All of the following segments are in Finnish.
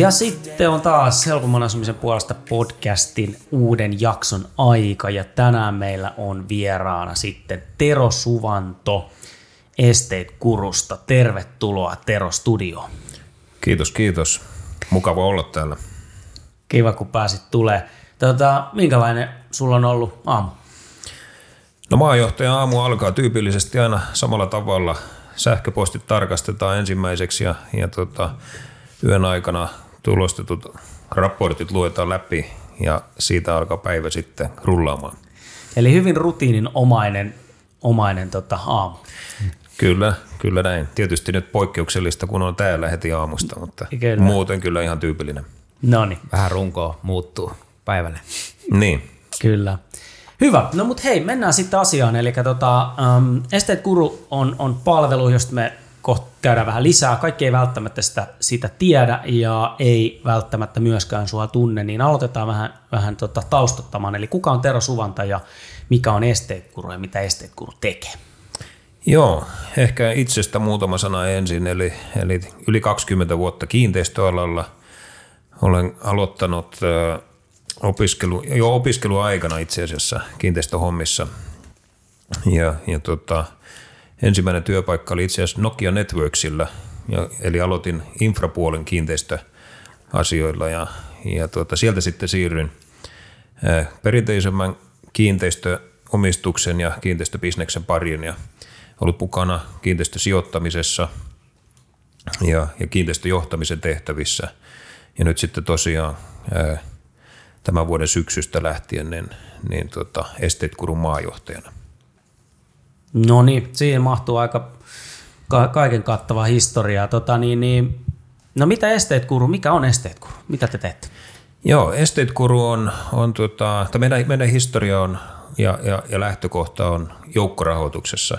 Ja sitten on taas Helpomman asumisen puolesta podcastin uuden jakson aika ja tänään meillä on vieraana sitten Tero Suvanto Esteet Kurusta. Tervetuloa Tero Studioon. Kiitos, kiitos. Mukava olla täällä. Kiva, kun pääsit tulee. Tota, minkälainen sulla on ollut aamu? No maanjohtajan aamu alkaa tyypillisesti aina samalla tavalla. Sähköpostit tarkastetaan ensimmäiseksi ja, ja tota, yön aikana tulostetut raportit luetaan läpi ja siitä alkaa päivä sitten rullaamaan. Eli hyvin rutiinin omainen, omainen tota, aamu. Kyllä, kyllä näin. Tietysti nyt poikkeuksellista, kun on täällä heti aamusta, mutta kyllä. muuten kyllä ihan tyypillinen. No niin. Vähän runkoa muuttuu päivälle. Niin. Kyllä. Hyvä. No mutta hei, mennään sitten asiaan. Eli tota, um, Esteet Guru on, on palvelu, josta me kohta käydään vähän lisää. Kaikki ei välttämättä sitä, sitä tiedä ja ei välttämättä myöskään sua tunne, niin aloitetaan vähän, vähän tota taustottamaan. Eli kuka on Tero Suvanta ja mikä on Esteet Guru ja mitä Esteet Guru tekee? Joo, ehkä itsestä muutama sana ensin. Eli, eli yli 20 vuotta kiinteistöalalla olen aloittanut opiskelu, jo opiskeluaikana itse asiassa kiinteistöhommissa. Ja, ja tota, ensimmäinen työpaikka oli itse asiassa Nokia Networksilla, ja, eli aloitin infrapuolen kiinteistöasioilla ja, ja tuota, sieltä sitten siirryin perinteisemmän kiinteistöomistuksen ja kiinteistöbisneksen pariin ja ollut mukana kiinteistösijoittamisessa ja, ja kiinteistöjohtamisen tehtävissä. Ja nyt sitten tosiaan ää, tämän vuoden syksystä lähtien niin, niin tota, Esteet Kurun maajohtajana. No niin, siihen mahtuu aika ka- kaiken kattava historia. Tota, niin, niin, no mitä Esteet Kuru, mikä on Esteet Kuru? Mitä te teette? Joo, Esteet Kuru on, on tota, meidän, meidän historia on ja, ja, ja lähtökohta on joukkorahoituksessa.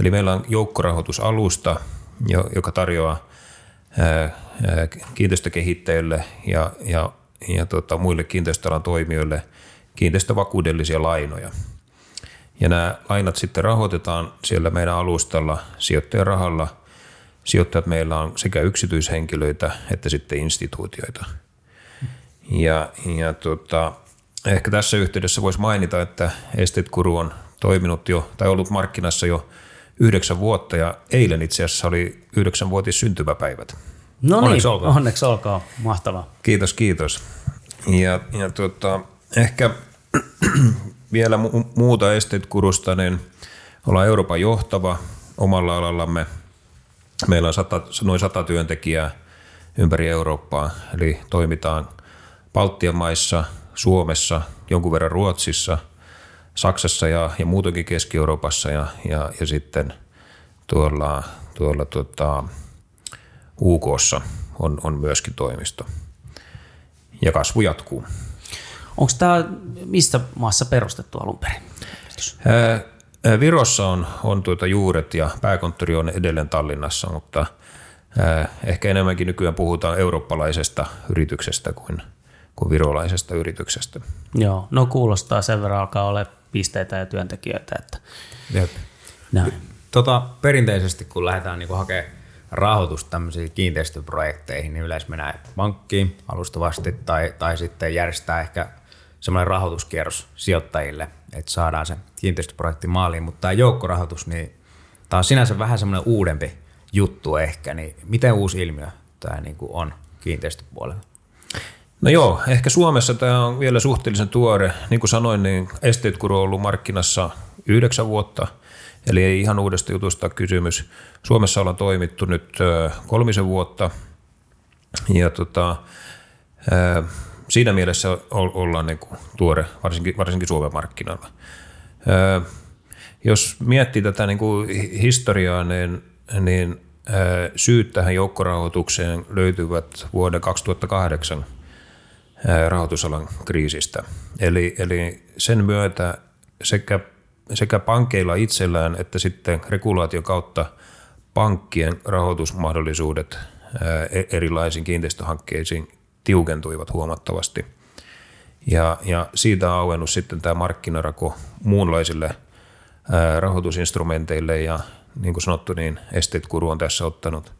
Eli meillä on joukkorahoitusalusta, joka tarjoaa kiinteistökehittäjille ja, ja, ja tota, muille kiinteistöalan toimijoille kiinteistövakuudellisia lainoja – ja nämä lainat sitten rahoitetaan siellä meidän alustalla sijoittajan rahalla. Sijoittajat meillä on sekä yksityishenkilöitä että sitten instituutioita. Ja, ja tota, ehkä tässä yhteydessä voisi mainita, että Estet Guru on toiminut jo tai ollut markkinassa jo yhdeksän vuotta ja eilen itse asiassa oli yhdeksänvuotis syntymäpäivät. No niin, onneksi olkoon. onneksi olkoon. Mahtavaa. Kiitos, kiitos. Ja, ja tota, ehkä vielä mu- muuta Estate niin ollaan Euroopan johtava omalla alallamme. Meillä on sata, noin sata työntekijää ympäri Eurooppaa, eli toimitaan Baltian maissa, Suomessa, jonkun verran Ruotsissa, Saksassa ja, ja muutenkin Keski-Euroopassa ja, ja, ja sitten tuolla, tuolla tota, UKssa on, on myöskin toimisto. Ja kasvu jatkuu. Onko tämä mistä maassa perustettu alun perin? Virossa on, on tuota juuret ja pääkonttori on edelleen Tallinnassa, mutta ehkä enemmänkin nykyään puhutaan eurooppalaisesta yrityksestä kuin, kuin virolaisesta yrityksestä. Joo, no kuulostaa sen verran alkaa olla pisteitä ja työntekijöitä. Että Jep. Näin. Tota, perinteisesti kun lähdetään niin hakemaan rahoitusta tämmöisiin kiinteistöprojekteihin, niin yleensä mennään pankkiin alustavasti tai, tai sitten järjestää ehkä semmoinen rahoituskierros sijoittajille, että saadaan se kiinteistöprojekti maaliin, mutta tämä joukkorahoitus, niin tämä on sinänsä vähän semmoinen uudempi juttu ehkä, niin miten uusi ilmiö tämä niin kuin on kiinteistöpuolella? No joo, ehkä Suomessa tämä on vielä suhteellisen tuore. Niin kuin sanoin, niin Estate on ollut markkinassa yhdeksän vuotta, eli ei ihan uudesta jutusta kysymys. Suomessa ollaan toimittu nyt kolmisen vuotta, ja tota, siinä mielessä ollaan niin kuin tuore, varsinkin, varsinkin Suomen markkinoilla. Jos miettii tätä niin kuin historiaa, niin, niin syyt tähän joukkorahoitukseen löytyvät vuoden 2008 rahoitusalan kriisistä. Eli, eli sen myötä sekä, sekä pankeilla itsellään että sitten regulaation kautta pankkien rahoitusmahdollisuudet e-, erilaisiin kiinteistöhankkeisiin tiukentuivat huomattavasti. Ja, ja siitä on auennut sitten tämä markkinarako muunlaisille rahoitusinstrumenteille ja niin kuin sanottu, niin Estate Guru on tässä ottanut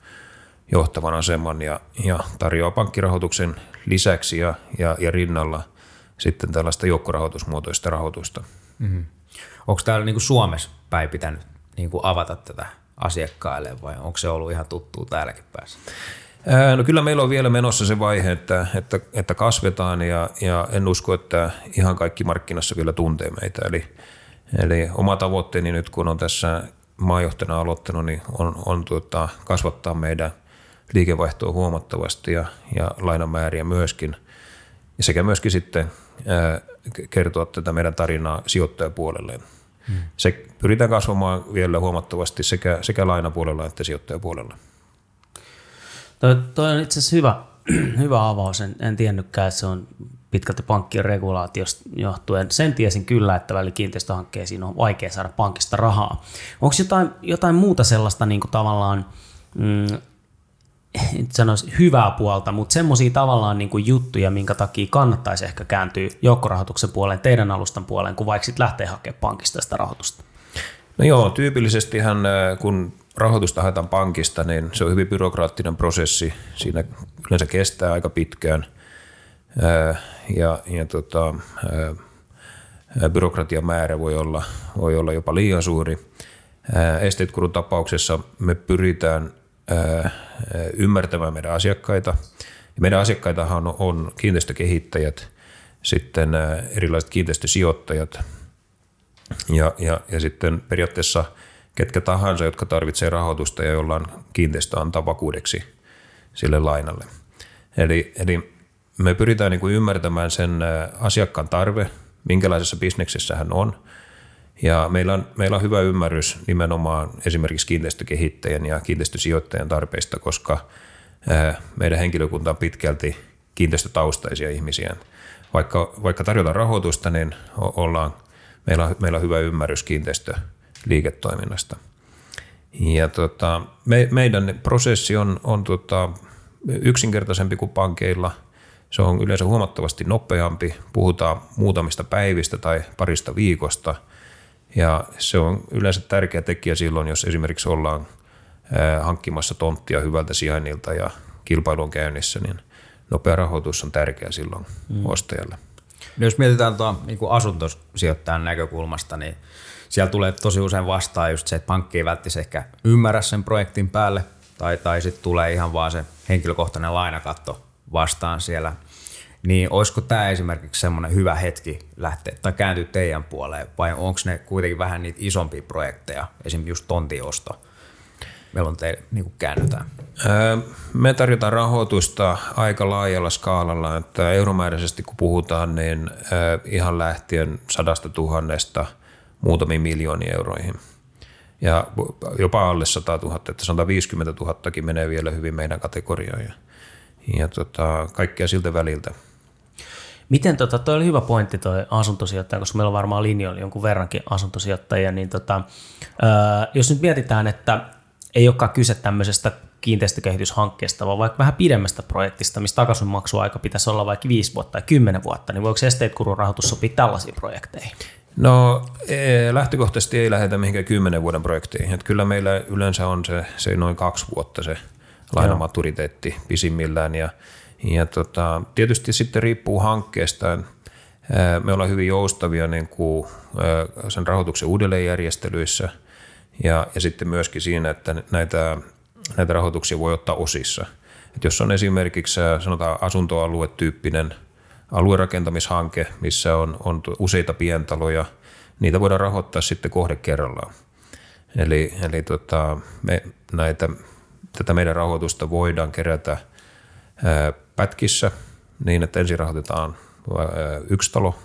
johtavan aseman ja, ja tarjoaa pankkirahoituksen lisäksi ja, ja, ja rinnalla sitten tällaista joukkorahoitusmuotoista rahoitusta. Mm-hmm. Onko täällä niin kuin Suomessa päin pitänyt niin kuin avata tätä asiakkaille vai onko se ollut ihan tuttuu täälläkin päässä? No kyllä meillä on vielä menossa se vaihe, että, että, että kasvetaan ja, ja en usko, että ihan kaikki markkinassa vielä tuntee meitä. Eli, eli oma tavoitteeni nyt, kun on tässä maajohtajana aloittanut, niin on, on tuota, kasvattaa meidän liikevaihtoa huomattavasti ja, ja lainamääriä myöskin. Sekä myöskin sitten kertoa tätä meidän tarinaa sijoittajapuolelle. Hmm. Se pyritään kasvamaan vielä huomattavasti sekä, sekä lainapuolella että sijoittajapuolella. Toi, toi on itse asiassa hyvä, hyvä avaus. En, en tiennytkään, että se on pitkälti pankkien regulaatiosta johtuen. Sen tiesin kyllä, että väli kiinteistöhankkeisiin on vaikea saada pankista rahaa. Onko jotain, jotain muuta sellaista niin kuin tavallaan, mm, en sanoisi hyvää puolta, mutta semmoisia tavallaan niin kuin juttuja, minkä takia kannattaisi ehkä kääntyä joukkorahoituksen puoleen, teidän alustan puoleen, kun vaikka sitten lähtee hakemaan pankista sitä rahoitusta? No joo, tyypillisestihän kun rahoitusta haetaan pankista, niin se on hyvin byrokraattinen prosessi. Siinä yleensä kestää aika pitkään ja, ja tota, byrokratian määrä voi olla, voi olla jopa liian suuri. Esteet tapauksessa me pyritään ymmärtämään meidän asiakkaita. Meidän asiakkaitahan on, on kiinteistökehittäjät, sitten erilaiset kiinteistösijoittajat ja, ja, ja sitten periaatteessa – ketkä tahansa, jotka tarvitsee rahoitusta ja jolla on kiinteistö antaa vakuudeksi sille lainalle. Eli, eli me pyritään niin kuin ymmärtämään sen asiakkaan tarve, minkälaisessa bisneksessä hän on. Ja meillä on, meillä on hyvä ymmärrys nimenomaan esimerkiksi kiinteistökehittäjän ja kiinteistösijoittajan tarpeista, koska meidän henkilökunta on pitkälti kiinteistötaustaisia ihmisiä. Vaikka, vaikka tarjotaan rahoitusta, niin ollaan, meillä, on, meillä on hyvä ymmärrys kiinteistö liiketoiminnasta. Ja tota, me, meidän prosessi on, on tota, yksinkertaisempi kuin pankeilla. Se on yleensä huomattavasti nopeampi. Puhutaan muutamista päivistä tai parista viikosta. Ja se on yleensä tärkeä tekijä silloin, jos esimerkiksi ollaan hankkimassa tonttia hyvältä sijainnilta ja kilpailu on käynnissä, niin nopea rahoitus on tärkeä silloin mm. ostajalle. No jos mietitään tuon niin asuntosijoittajan näkökulmasta, niin siellä tulee tosi usein vastaan just se, että pankki ei välttämättä ehkä ymmärrä sen projektin päälle, tai, tai sitten tulee ihan vaan se henkilökohtainen lainakatto vastaan siellä. Niin olisiko tämä esimerkiksi semmoinen hyvä hetki lähteä tai kääntyä teidän puoleen, vai onko ne kuitenkin vähän niitä isompia projekteja, esimerkiksi just tontiosto, milloin te niin käännytään? Me tarjotaan rahoitusta aika laajalla skaalalla, että euromääräisesti kun puhutaan, niin ihan lähtien sadasta tuhannesta – muutamiin miljooniin euroihin. Ja jopa alle 100 000, että 150 000 menee vielä hyvin meidän kategoriaan ja, ja tota, kaikkea siltä väliltä. Miten, tota, toi oli hyvä pointti toi asuntosijoittaja, koska meillä on varmaan linjoilla jonkun verrankin asuntosijoittajia, niin tota, ää, jos nyt mietitään, että ei olekaan kyse tämmöisestä kiinteistökehityshankkeesta, vaan vaikka vähän pidemmästä projektista, mistä takaisinmaksuaika pitäisi olla vaikka 5 vuotta tai 10 vuotta, niin voiko Estate Gurun rahoitus sopia tällaisiin projekteihin? No e, lähtökohtaisesti ei lähdetä mihinkään kymmenen vuoden projektiin. Että kyllä meillä yleensä on se, se noin kaksi vuotta se lainamaturiteetti pisimmillään. Ja, ja tota, tietysti sitten riippuu hankkeesta. Me ollaan hyvin joustavia niin kuin sen rahoituksen uudelleenjärjestelyissä ja, ja sitten myöskin siinä, että näitä, näitä rahoituksia voi ottaa osissa. Et jos on esimerkiksi sanotaan asuntoaluetyyppinen – aluerakentamishanke, missä on, on useita pientaloja. Niitä voidaan rahoittaa sitten kohde kerrallaan. Eli, eli tota, me näitä, tätä meidän rahoitusta voidaan kerätä pätkissä niin, että ensin rahoitetaan ää, yksi talo,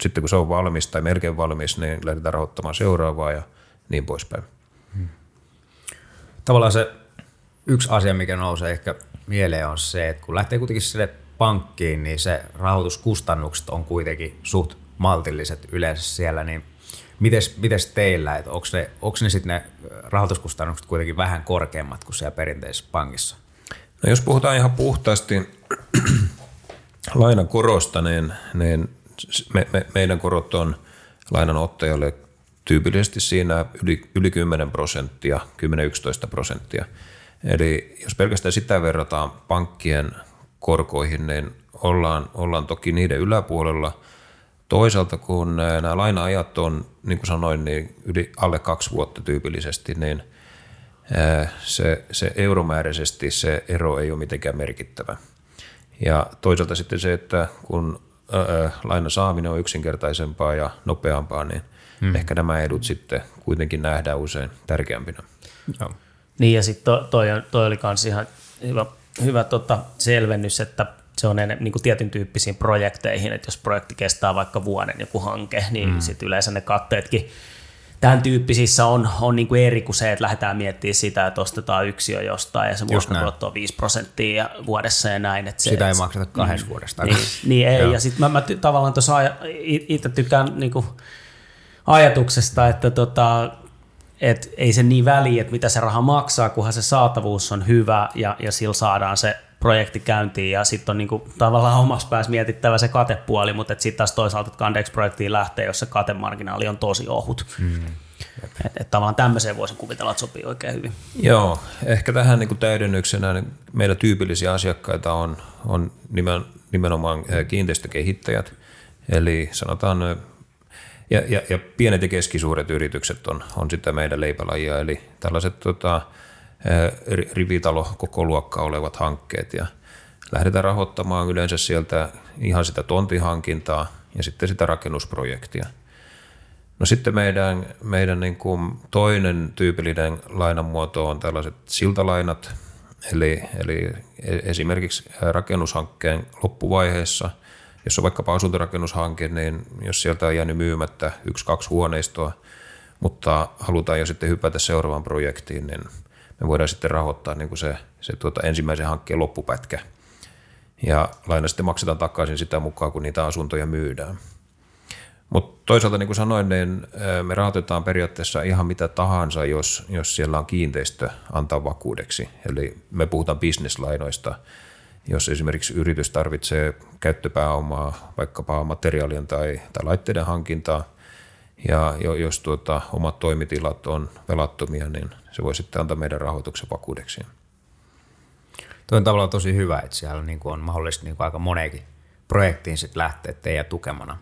sitten kun se on valmis tai melkein valmis, niin lähdetään rahoittamaan seuraavaa ja niin poispäin. Hmm. Tavallaan se yksi asia, mikä nousee ehkä mieleen on se, että kun lähtee kuitenkin sille pankkiin, niin se rahoituskustannukset on kuitenkin suht maltilliset yleensä siellä, niin mites, mites teillä, että onko ne, onko ne sitten ne rahoituskustannukset kuitenkin vähän korkeammat kuin siellä perinteisessä pankissa? No jos puhutaan ihan puhtaasti lainan korosta, niin, niin me, me, meidän korot on lainanottajalle tyypillisesti siinä yli, yli 10 prosenttia, 10-11 prosenttia. Eli jos pelkästään sitä verrataan pankkien korkoihin, niin ollaan, ollaan toki niiden yläpuolella. Toisaalta kun nämä laina-ajat on, niin kuin sanoin, niin yli alle kaksi vuotta tyypillisesti, niin se, se euromääräisesti se ero ei ole mitenkään merkittävä. Ja toisaalta sitten se, että kun laina saaminen on yksinkertaisempaa ja nopeampaa, niin hmm. ehkä nämä edut sitten kuitenkin nähdään usein tärkeämpinä. Joo. Niin ja sitten toi, toi, toi oli myös ihan hyvä, hyvä tota selvennys, että se on ennen, niin kuin tietyn tyyppisiin projekteihin, että jos projekti kestää vaikka vuoden joku hanke, niin mm. sitten yleensä ne katteetkin tämän tyyppisissä on, on niin kuin eri kuin se, että lähdetään miettimään sitä, että ostetaan yksiö jostain ja se vuokratuotto on 5 prosenttia vuodessa ja näin. Että se, sitä ei et, makseta kahdessa mm, vuodesta. Niin, niin ei, ja sitten mä, mä ty, tavallaan tuossa itse tykkään niin kuin ajatuksesta, että tota, et ei se niin väliä, että mitä se raha maksaa, kunhan se saatavuus on hyvä ja, ja sillä saadaan se projekti käyntiin ja sitten on niinku tavallaan omassa päässä mietittävä se katepuoli, mutta sitten taas toisaalta, että Kandex-projektiin lähtee, jos se katemarginaali on tosi ohut. Mm. Että et tavallaan tämmöiseen voisin kuvitella, että sopii oikein hyvin. Joo, ehkä tähän niin kuin täydennyksenä niin meidän tyypillisiä asiakkaita on, on nimen, nimenomaan kiinteistökehittäjät, eli sanotaan ja, ja, ja pienet ja keskisuuret yritykset on, on sitä meidän leipälajia, eli tällaiset tota, rivitalo koko luokka olevat hankkeet ja lähdetään rahoittamaan yleensä sieltä ihan sitä tontihankintaa ja sitten sitä rakennusprojektia. No sitten meidän, meidän niin kuin toinen tyypillinen lainamuoto on tällaiset siltalainat, eli, eli e, esimerkiksi rakennushankkeen loppuvaiheessa, jos on vaikkapa asuntorakennushanke, niin jos sieltä on jäänyt myymättä yksi-kaksi huoneistoa, mutta halutaan jo sitten hypätä seuraavaan projektiin, niin me voidaan sitten rahoittaa niin kuin se, se tuota ensimmäisen hankkeen loppupätkä. Ja laina sitten maksetaan takaisin sitä mukaan, kun niitä asuntoja myydään. Mutta toisaalta niin kuin sanoin, niin me rahoitetaan periaatteessa ihan mitä tahansa, jos, jos siellä on kiinteistö antaa vakuudeksi. Eli me puhutaan bisneslainoista. Jos esimerkiksi yritys tarvitsee käyttöpääomaa, vaikkapa materiaalien tai, tai laitteiden hankintaa, ja jos tuota, omat toimitilat on velattomia, niin se voi sitten antaa meidän rahoituksen vakuudeksi. Tuo on tavallaan tosi hyvä, että siellä niin kuin on mahdollista niin kuin aika moneenkin projektiin sitten lähteä teidän tukemana.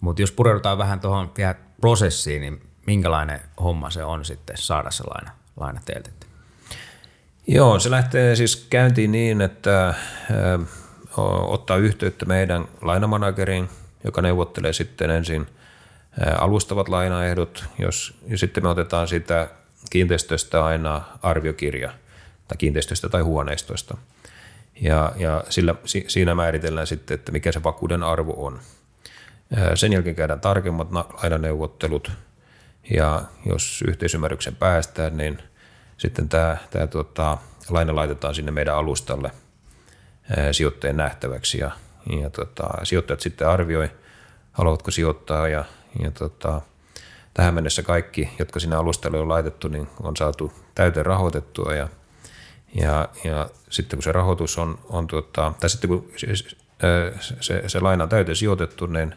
Mutta jos pureudutaan vähän tuohon vielä prosessiin, niin minkälainen homma se on sitten saada se laina, laina teiltä? Joo, se lähtee siis käyntiin niin, että ö, ottaa yhteyttä meidän lainamanageriin, joka neuvottelee sitten ensin alustavat lainaehdot, jos, ja sitten me otetaan sitä kiinteistöstä aina arviokirja, tai kiinteistöstä tai huoneistosta. Ja, ja sillä, siinä määritellään sitten, että mikä se vakuuden arvo on. Sen jälkeen käydään tarkemmat lainaneuvottelut, ja jos yhteisymmärryksen päästään, niin sitten tämä, tämä tuota, laina laitetaan sinne meidän alustalle sijoittajien nähtäväksi, ja, ja tuota, sijoittajat sitten arvioi, haluatko sijoittaa, ja, ja tuota, tähän mennessä kaikki, jotka sinne alustalle on laitettu, niin on saatu täyteen rahoitettua ja, ja, ja sitten kun se rahoitus on, on tuota, tai sitten kun se, se, se laina on täyteen sijoitettu, niin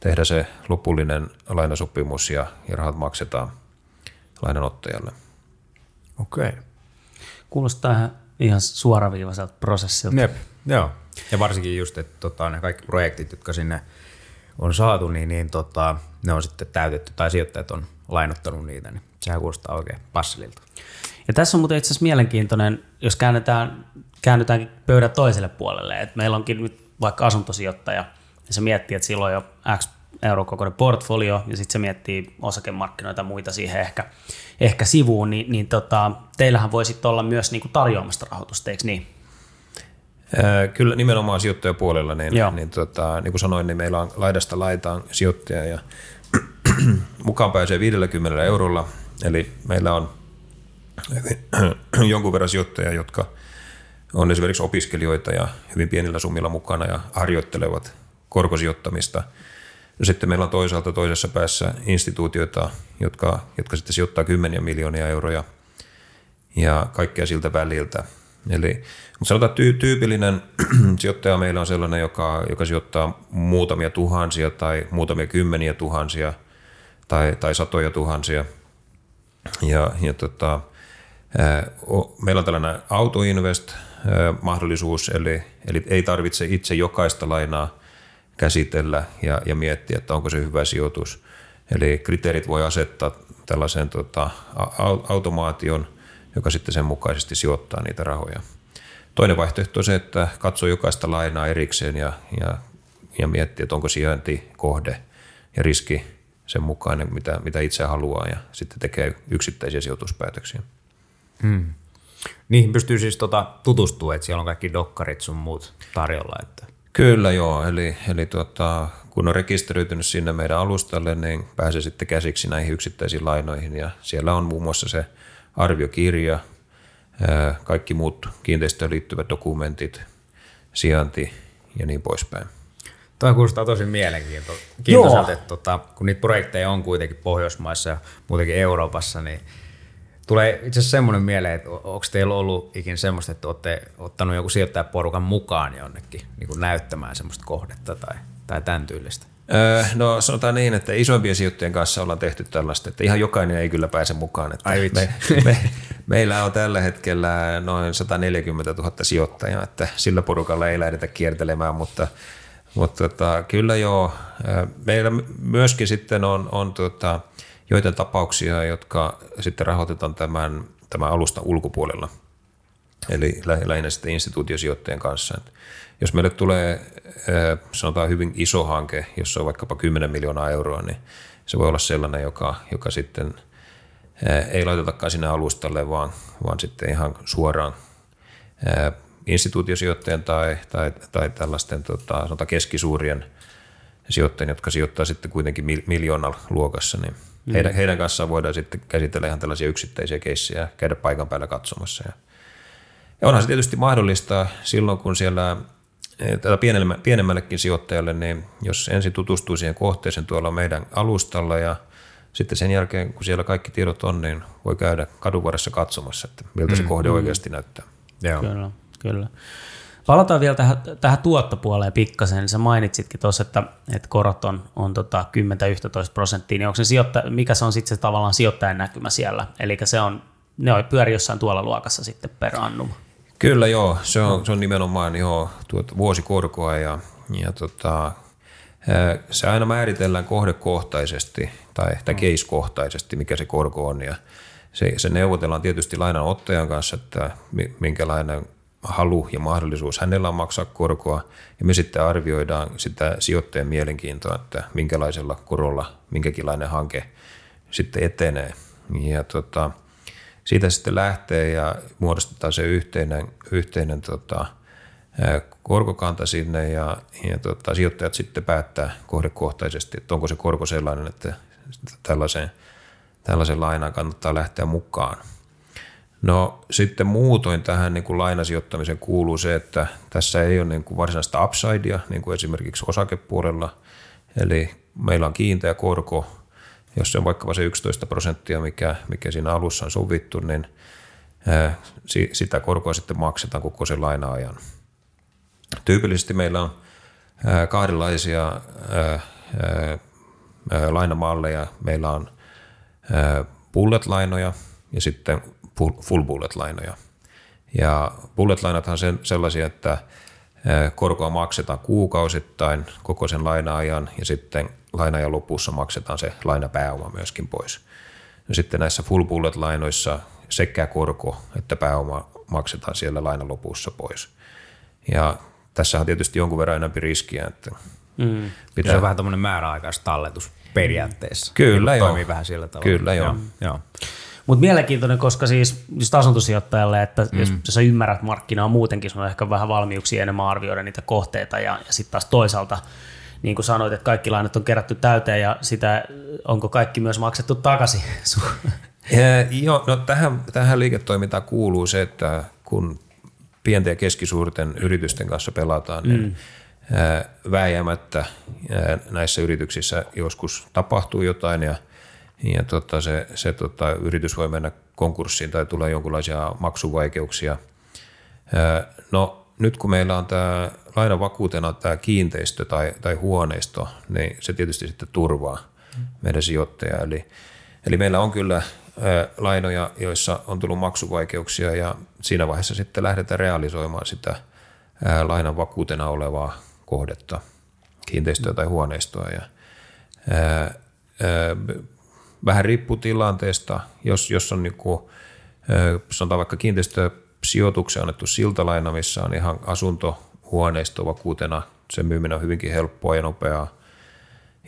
tehdään se lopullinen lainasopimus ja, ja rahat maksetaan lainanottajalle. Okei. Okay. Kuulostaa ihan, ihan suoraviivaiselta prosessilta. Jep, joo. Ja varsinkin just, että tota, ne kaikki projektit, jotka sinne – on saatu, niin, niin tota, ne on sitten täytetty tai sijoittajat on lainottanut niitä, niin sehän kuulostaa oikein passelilta. Ja tässä on muuten itse asiassa mielenkiintoinen, jos käännetään, käännytään pöydän toiselle puolelle, että meillä onkin nyt vaikka asuntosijoittaja, ja se miettii, että silloin jo X euro kokoinen portfolio, ja sitten se miettii osakemarkkinoita ja muita siihen ehkä, ehkä sivuun, niin, niin tota, teillähän voi sitten olla myös niinku tarjoamasta rahoitusta, eikö niin? Kyllä nimenomaan sijoittajapuolella, niin, niin, tota, niin kuin sanoin, niin meillä on laidasta laitaan sijoittaja ja mukaan pääsee 50 eurolla, eli meillä on jonkun verran sijoittajia, jotka on esimerkiksi opiskelijoita ja hyvin pienillä summilla mukana ja harjoittelevat korkosijoittamista. No sitten meillä on toisaalta toisessa päässä instituutioita, jotka, jotka sitten sijoittaa kymmeniä miljoonia euroja ja kaikkea siltä väliltä. Eli, mutta sanotaan, että tyypillinen sijoittaja meillä on sellainen, joka, joka sijoittaa muutamia tuhansia tai muutamia kymmeniä tuhansia tai, tai satoja tuhansia. Ja, ja tota, meillä on tällainen autoinvest-mahdollisuus, eli, eli ei tarvitse itse jokaista lainaa käsitellä ja, ja miettiä, että onko se hyvä sijoitus. Eli kriteerit voi asettaa tällaisen tota, automaation, joka sitten sen mukaisesti sijoittaa niitä rahoja. Toinen vaihtoehto on se, että katsoo jokaista lainaa erikseen ja, ja, ja miettii, että onko sijainti, kohde ja riski sen mukainen, mitä, mitä itse haluaa ja sitten tekee yksittäisiä sijoituspäätöksiä. Hmm. Niihin pystyy siis tota, tutustua, että siellä on kaikki dokkarit sun muut tarjolla. Että. Kyllä joo, eli, eli tuota, kun on rekisteröitynyt sinne meidän alustalle, niin pääsee sitten käsiksi näihin yksittäisiin lainoihin ja siellä on muun muassa se arviokirja, kaikki muut kiinteistöön liittyvät dokumentit, sijainti ja niin poispäin. Tuo kuulostaa tosi mielenkiintoiselta, että tota, kun niitä projekteja on kuitenkin Pohjoismaissa ja muutenkin Euroopassa, niin tulee itse asiassa semmoinen mieleen, että onko teillä ollut ikinä semmoista, että olette ottanut joku sijoittajaporukan mukaan jonnekin niin kuin näyttämään semmoista kohdetta tai, tai tämän tyylistä? Öö, no sanotaan niin, että isompien sijoittajien kanssa ollaan tehty tällaista, että ihan jokainen ei kyllä pääse mukaan. Että Ai me, me, meillä on tällä hetkellä noin 140 000 sijoittajaa, että sillä porukalla ei lähdetä kiertelemään, mutta, mutta tota, kyllä joo. Meillä myöskin sitten on, on tota, joitain tapauksia, jotka sitten rahoitetaan tämän, tämän alusta ulkopuolella, eli lähinnä sitten instituutiosijoittajien kanssa. Että jos meille tulee sanotaan hyvin iso hanke, jossa on vaikkapa 10 miljoonaa euroa, niin se voi olla sellainen, joka, joka sitten ei laitetakaan sinne alustalle, vaan, vaan sitten ihan suoraan instituutiosijoittajien tai, tai, tai tällaisten tota, sanotaan keskisuurien sijoittajien, jotka sijoittaa sitten kuitenkin miljoonan luokassa, niin mm. heidän, heidän kanssaan voidaan sitten käsitellä ihan tällaisia yksittäisiä keissejä käydä paikan päällä katsomassa. Ja, ja onhan se tietysti mahdollista silloin, kun siellä tätä pienemmällekin sijoittajalle, niin jos ensin tutustuu siihen kohteeseen tuolla meidän alustalla ja sitten sen jälkeen, kun siellä kaikki tiedot on, niin voi käydä kadunvarressa katsomassa, että miltä mm, se kohde mm. oikeasti näyttää. Joo. Kyllä, kyllä. Palataan vielä tähän, tähän tuottopuoleen pikkasen. Sä mainitsitkin tuossa, että, että korot on, on tota 10-11 prosenttia, niin onko se sijoittaja, mikä se on sitten se tavallaan sijoittajan näkymä siellä? Eli se on, ne on pyöri jossain tuolla luokassa sitten per annum. Kyllä joo, se on, se on nimenomaan joo, tuota, vuosikorkoa ja, ja tota, se aina määritellään kohdekohtaisesti tai, tai mm. case-kohtaisesti, mikä se korko on ja se, se neuvotellaan tietysti lainanottajan kanssa, että minkälainen halu ja mahdollisuus hänellä on maksaa korkoa ja me sitten arvioidaan sitä sijoittajan mielenkiintoa, että minkälaisella korolla minkäkinlainen hanke sitten etenee. Ja tota, siitä sitten lähtee ja muodostetaan se yhteinen, yhteinen tota, korkokanta sinne ja, ja tota, sijoittajat sitten päättää kohdekohtaisesti, että onko se korko sellainen, että tällaiseen, tällaisen lainaan kannattaa lähteä mukaan. No sitten muutoin tähän niin kuin lainasijoittamisen kuuluu se, että tässä ei ole niin kuin varsinaista upsidea, niin kuin esimerkiksi osakepuolella. Eli meillä on kiinteä korko, jos se on vaikkapa se 11 prosenttia, mikä, mikä siinä alussa on sovittu, niin sitä korkoa sitten maksetaan koko sen laina-ajan. Tyypillisesti meillä on kahdenlaisia lainamalleja. Meillä on bullet-lainoja ja sitten full bullet-lainoja. Ja bullet-lainathan on sellaisia, että korkoa maksetaan kuukausittain koko sen laina-ajan ja sitten lainaajan lopussa maksetaan se lainapääoma myöskin pois. Ja sitten näissä full bullet-lainoissa sekä korko että pääoma maksetaan siellä lainan lopussa pois. Ja tässä on tietysti jonkun verran enemmän riskiä. Että mm. pitää... Se on vähän tämmöinen määräaikaistalletus periaatteessa. Kyllä niin joo. Toimii vähän sillä tavalla. Kyllä joo. joo. joo. Mutta mielenkiintoinen, koska siis just asuntosijoittajalle, että mm. jos sä ymmärrät markkinaa muutenkin, sun on ehkä vähän valmiuksia enemmän arvioida niitä kohteita ja, ja sitten taas toisaalta niin kuin sanoit, että kaikki lainat on kerätty täyteen ja sitä, onko kaikki myös maksettu takaisin? ja, joo, no tähän, tähän liiketoimintaan kuuluu se, että kun pienten ja keskisuurten yritysten kanssa pelataan, niin mm. vääjäämättä näissä yrityksissä joskus tapahtuu jotain ja, ja tota, se, se tota, yritys voi mennä konkurssiin tai tulee jonkinlaisia maksuvaikeuksia. No nyt kun meillä on tämä lainan vakuutena tämä kiinteistö tai, tai huoneisto, niin se tietysti sitten turvaa meidän sijoittajaa. Eli, eli meillä on kyllä lainoja, joissa on tullut maksuvaikeuksia ja siinä vaiheessa sitten lähdetään realisoimaan sitä lainan vakuutena olevaa kohdetta, kiinteistöä tai huoneistoa. Ja, ää, ää, vähän riippuu tilanteesta, jos, jos on niin kuin, sanotaan vaikka kiinteistösijoituksen annettu siltalaina, missä on ihan asuntohuoneisto vakuutena, sen myyminen on hyvinkin helppoa ja nopeaa.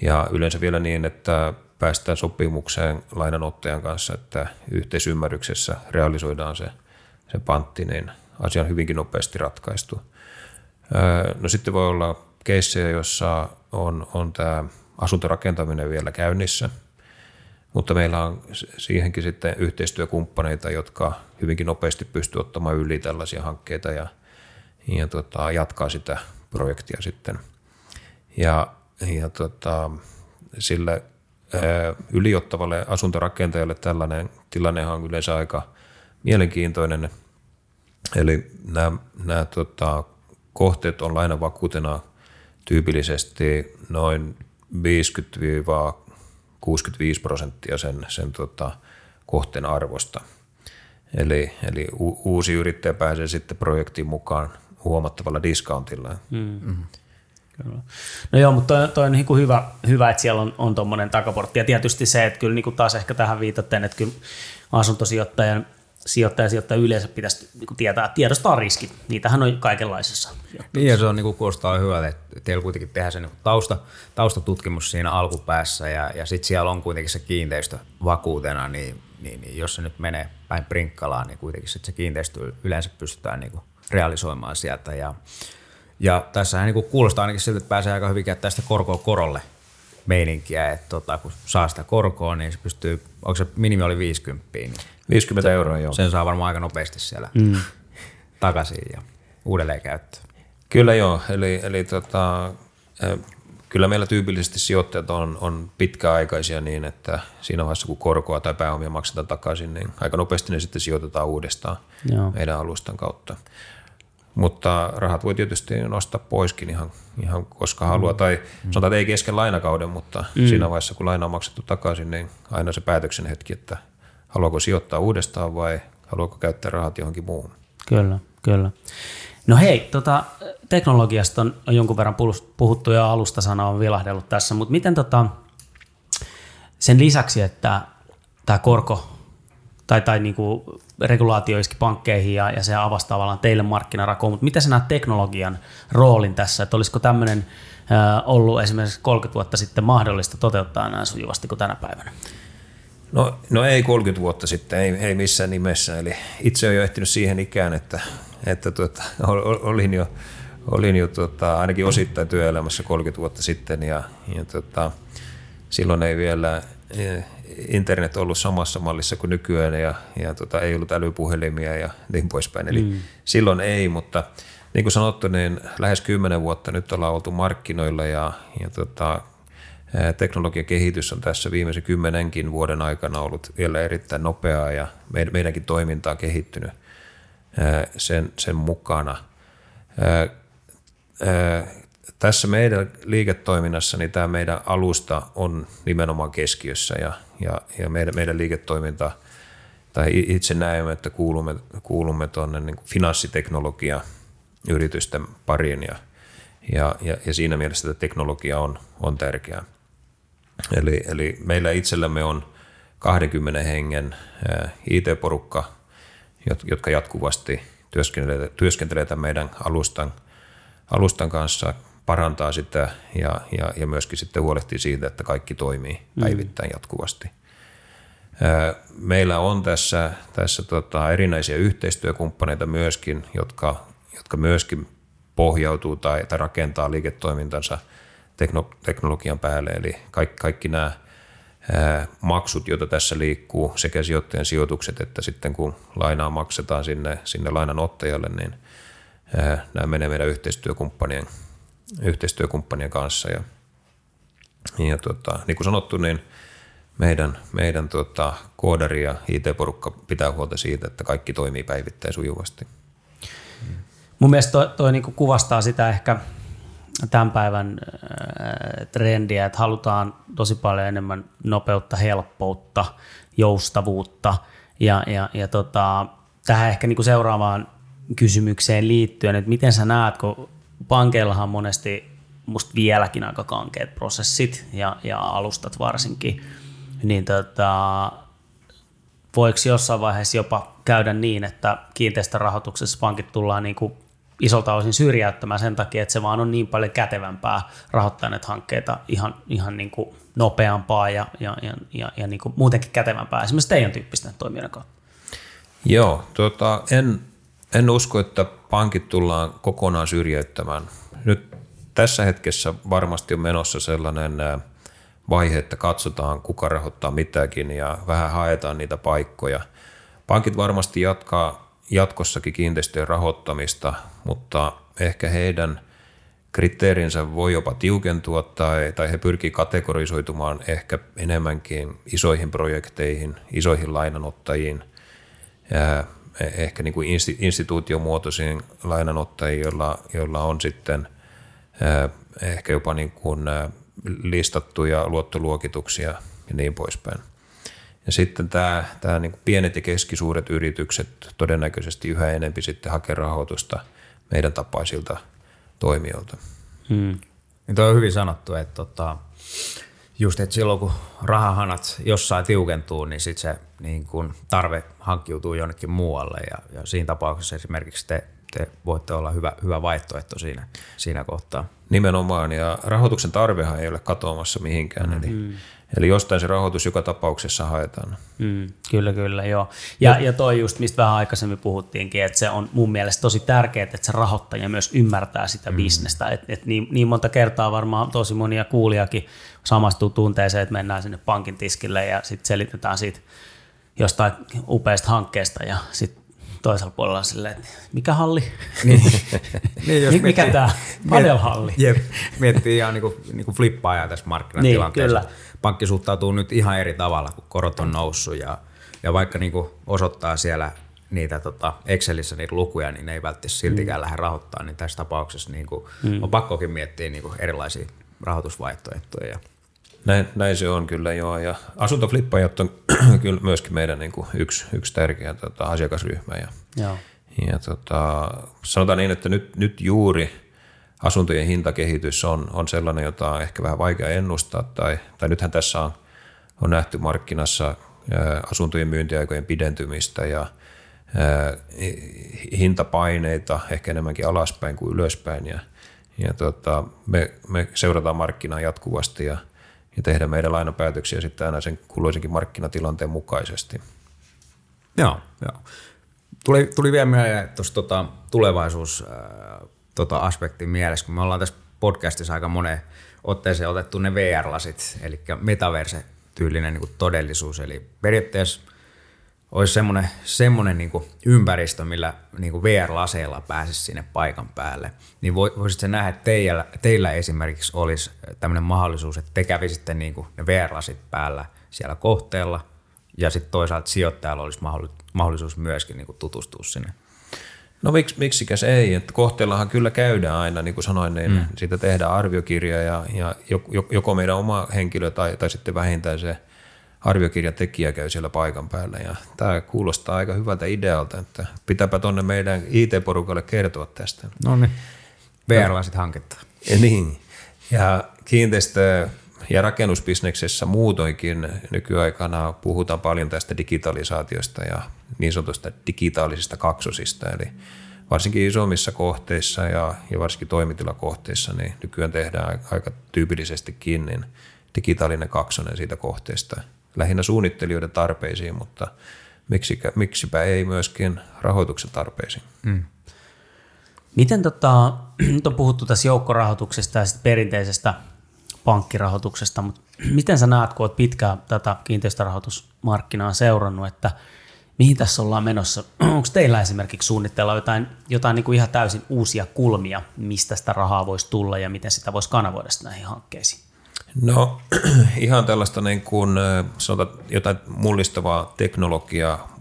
Ja yleensä vielä niin, että päästään sopimukseen lainanottajan kanssa, että yhteisymmärryksessä realisoidaan se, se pantti, niin asia on hyvinkin nopeasti ratkaistu. No sitten voi olla keissejä, jossa on, on tämä asuntorakentaminen vielä käynnissä, mutta meillä on siihenkin sitten yhteistyökumppaneita, jotka hyvinkin nopeasti pystyvät ottamaan yli tällaisia hankkeita ja, ja tota, jatkaa sitä projektia sitten. Ja, ja tota, sille yliottavalle asuntorakentajalle tällainen tilanne on yleensä aika mielenkiintoinen. Eli nämä, nämä tota, kohteet on lainavakuutena tyypillisesti noin 50-65 prosenttia sen, sen tota, kohteen arvosta. Eli, eli u, uusi yrittäjä pääsee sitten projektiin mukaan huomattavalla discountilla. Mm-hmm. Kyllä. No joo, mutta toi, toi on niin kuin hyvä, hyvä, että siellä on, on tuommoinen takaportti. Ja tietysti se, että kyllä niin kuin taas ehkä tähän viitaten, että kyllä asuntosijoittajan sijoittaja sijoittaja yleensä pitäisi niin kuin tietää, tiedostaa riskit. Niitähän on kaikenlaisessa. Niin ja se on niin kuin, kuulostaa hyvältä, että teillä kuitenkin tehdään se niin tausta, taustatutkimus siinä alkupäässä ja, ja sitten siellä on kuitenkin se kiinteistö vakuutena, niin, niin, niin jos se nyt menee päin prinkkalaan, niin kuitenkin sit se kiinteistö yleensä pystytään niin kuin realisoimaan sieltä. Ja, ja tässähän niin kuulostaa ainakin siltä, että pääsee aika hyvin sitä korkoa korolle meininkiä, että tota, kun saa sitä korkoa, niin se pystyy, onko se minimi oli 50, niin 50 euroa, joo. Sen saa varmaan aika nopeasti siellä mm. takaisin ja uudelleen käyttöön. Kyllä joo, eli, eli tota, kyllä meillä tyypillisesti sijoittajat on, on pitkäaikaisia niin, että siinä vaiheessa kun korkoa tai pääomia maksetaan takaisin, niin aika nopeasti ne sitten sijoitetaan uudestaan joo. meidän alustan kautta. Mutta rahat voi tietysti nostaa poiskin ihan, ihan koska mm. haluaa, tai sanotaan, että ei kesken lainakauden, mutta mm. siinä vaiheessa kun laina on maksettu takaisin, niin aina se päätöksen hetki, että haluaako sijoittaa uudestaan vai haluaako käyttää rahat johonkin muuhun. Kyllä, kyllä. No hei, tota, teknologiasta on, on jonkun verran puhuttu ja alusta sana on vilahdellut tässä, mutta miten tota, sen lisäksi, että tämä korko tai, tai niin kuin regulaatio iski pankkeihin ja, ja se avasi tavallaan teille markkinarakoon, mutta miten sä näet teknologian roolin tässä, että olisiko tämmöinen ollut esimerkiksi 30 vuotta sitten mahdollista toteuttaa näin sujuvasti kuin tänä päivänä? No, no ei 30 vuotta sitten, ei, ei missään nimessä. Eli itse olen jo ehtinyt siihen ikään, että, että tuota, olin jo, olin jo tuota, ainakin osittain työelämässä 30 vuotta sitten ja, ja tuota, silloin ei vielä e, internet ollut samassa mallissa kuin nykyään ja, ja tuota, ei ollut älypuhelimia ja niin poispäin. Eli mm. silloin ei, mutta niin kuin sanottu, niin lähes 10 vuotta nyt ollaan oltu markkinoilla ja, ja tuota, teknologian kehitys on tässä viimeisen kymmenenkin vuoden aikana ollut vielä erittäin nopeaa ja meidänkin toiminta on kehittynyt sen, sen mukana. Tässä meidän liiketoiminnassa niin tämä meidän alusta on nimenomaan keskiössä ja, ja, ja meidän, meidän liiketoiminta tai itse näemme, että kuulumme, kuulumme tuonne niin finanssiteknologia yritysten pariin ja, ja, ja, siinä mielessä että teknologia on, on tärkeää. Eli, eli meillä itsellämme on 20 hengen IT-porukka, jotka jatkuvasti työskentelee, työskentelee tämän meidän alustan, alustan kanssa, parantaa sitä ja, ja, ja myöskin sitten huolehtii siitä, että kaikki toimii mm. päivittäin jatkuvasti. Meillä on tässä, tässä tota erinäisiä yhteistyökumppaneita myöskin, jotka, jotka myöskin pohjautuu tai, tai rakentaa liiketoimintansa – teknologian päälle. Eli kaikki, kaikki nämä maksut, joita tässä liikkuu, sekä sijoittajan sijoitukset, että sitten kun lainaa maksetaan sinne, sinne lainanottajalle, niin nämä menee meidän yhteistyökumppanien, yhteistyökumppanien kanssa. Ja, ja tota, niin kuin sanottu, niin meidän, meidän tota, koodari ja IT-porukka pitää huolta siitä, että kaikki toimii päivittäin sujuvasti. Mun mielestä toi, toi niinku kuvastaa sitä ehkä tämän päivän äh, trendiä, että halutaan tosi paljon enemmän nopeutta, helppoutta, joustavuutta ja, ja, ja tota, tähän ehkä niinku seuraavaan kysymykseen liittyen, että miten sä näet, kun pankeillahan monesti musta vieläkin aika kankeat prosessit ja, ja alustat varsinkin, niin tota, voiko jossain vaiheessa jopa käydä niin, että kiinteistörahoituksessa pankit tullaan niin kuin isolta osin syrjäyttämään sen takia, että se vaan on niin paljon kätevämpää rahoittaa näitä hankkeita ihan, ihan niin kuin nopeampaa ja, ja, ja, ja, ja niin kuin muutenkin kätevämpää esimerkiksi teidän tyyppisten toimijoiden kautta. Joo, tota, en, en usko, että pankit tullaan kokonaan syrjäyttämään. Nyt tässä hetkessä varmasti on menossa sellainen vaihe, että katsotaan kuka rahoittaa mitäkin ja vähän haetaan niitä paikkoja. Pankit varmasti jatkaa jatkossakin kiinteistöjen rahoittamista, mutta ehkä heidän kriteerinsä voi jopa tiukentua tai, tai he pyrkii kategorisoitumaan ehkä enemmänkin isoihin projekteihin, isoihin lainanottajiin, ehkä niin kuin instituutiomuotoisiin lainanottajiin, joilla, joilla on sitten ehkä jopa niin kuin listattuja luottoluokituksia ja niin poispäin. Ja sitten tämä, tämä niin kuin pienet ja keskisuuret yritykset todennäköisesti yhä enempi sitten hakee rahoitusta meidän tapaisilta toimijoilta. Hmm. Niin toi on hyvin sanottu, että tota, just että silloin kun rahahanat jossain tiukentuu, niin sitten se niin kun tarve hankkiutuu jonnekin muualle ja, ja siinä tapauksessa esimerkiksi te, te voitte olla hyvä, hyvä vaihtoehto siinä, siinä kohtaa. Nimenomaan ja rahoituksen tarvehan ei ole katoamassa mihinkään, mm. eli hmm. Eli jostain se rahoitus joka tapauksessa haetaan. Mm, kyllä, kyllä, joo. Ja, ja toi just, mistä vähän aikaisemmin puhuttiinkin, että se on mun mielestä tosi tärkeää, että se rahoittaja myös ymmärtää sitä mm. bisnestä. Et, et niin, niin monta kertaa varmaan tosi monia kuulijakin samastuu tunteeseen, että mennään sinne pankin tiskille ja sitten selitetään siitä jostain upeasta hankkeesta ja sitten toisella puolella silleen, että mikä halli? Niin, niin jos mikä miettii, tämä? Padelhalli. Jep, miettii ihan niin kuin, niin kuin flippaa tässä markkinatilanteessa. Niin, kyllä pankki suhtautuu nyt ihan eri tavalla, kun korot on noussut ja, ja vaikka niin kuin osoittaa siellä niitä tota Excelissä niitä lukuja, niin ne ei välttämättä siltikään mm. lähde rahoittaa, niin tässä tapauksessa niin kuin mm. on pakkokin miettiä niin kuin erilaisia rahoitusvaihtoehtoja. Näin, näin se on kyllä joo, ja asuntoflippajat on kyllä myöskin meidän niin kuin yksi, yksi tärkeä tota, asiakasryhmä. Ja, joo. ja tota, sanotaan niin, että nyt, nyt juuri asuntojen hintakehitys on, on sellainen, jota on ehkä vähän vaikea ennustaa, tai, tai nythän tässä on, on nähty markkinassa ää, asuntojen myyntiaikojen pidentymistä ja ää, hintapaineita ehkä enemmänkin alaspäin kuin ylöspäin, ja, ja tota, me, me seurataan markkinaa jatkuvasti ja, ja tehdään meidän lainapäätöksiä sitten aina sen kulloisenkin markkinatilanteen mukaisesti. Joo, joo. Tuli, tuli vielä mieleen tuosta tota, tulevaisuus tota aspektin mielessä, kun me ollaan tässä podcastissa aika moneen otteeseen otettu ne VR-lasit, eli metaverse-tyylinen niin todellisuus. Eli periaatteessa olisi semmoinen, semmoinen niin ympäristö, millä niin VR-laseilla pääsisi sinne paikan päälle. Niin voisitko nähdä, että teillä, teillä esimerkiksi olisi tämmöinen mahdollisuus, että te kävisitte niin ne VR-lasit päällä siellä kohteella, ja sitten toisaalta sijoittajalla olisi mahdollisuus myöskin niin tutustua sinne No miksi, miksikäs ei, että kohteellahan kyllä käydään aina, niin kuin sanoin, niin mm. siitä tehdään arviokirja ja, ja joko meidän oma henkilö tai, tai sitten vähintään se arviokirjatekijä käy siellä paikan päällä. Ja tämä kuulostaa aika hyvältä idealta, että pitääpä tuonne meidän IT-porukalle kertoa tästä. No niin, VR-laiset hanketta. Ja niin, ja kiinteistö ja rakennusbisneksessä muutoinkin nykyaikana puhutaan paljon tästä digitalisaatiosta ja niin sanotusta digitaalisista kaksosista, eli varsinkin isommissa kohteissa ja, ja varsinkin toimitilakohteissa, niin nykyään tehdään aika tyypillisestikin niin digitaalinen kaksonen siitä kohteesta, lähinnä suunnittelijoiden tarpeisiin, mutta miksikä, miksipä ei myöskin rahoituksen tarpeisiin. Mm. Miten tota, nyt on puhuttu tässä joukkorahoituksesta ja perinteisestä pankkirahoituksesta, mutta miten sä näet, kun olet pitkään tätä kiinteistörahoitusmarkkinaa seurannut, että mihin tässä ollaan menossa? Onko teillä esimerkiksi suunnitteilla jotain, jotain niin kuin ihan täysin uusia kulmia, mistä sitä rahaa voisi tulla ja miten sitä voisi kanavoida näihin hankkeisiin? No ihan tällaista niin kuin, sanotaan, jotain mullistavaa teknologiaa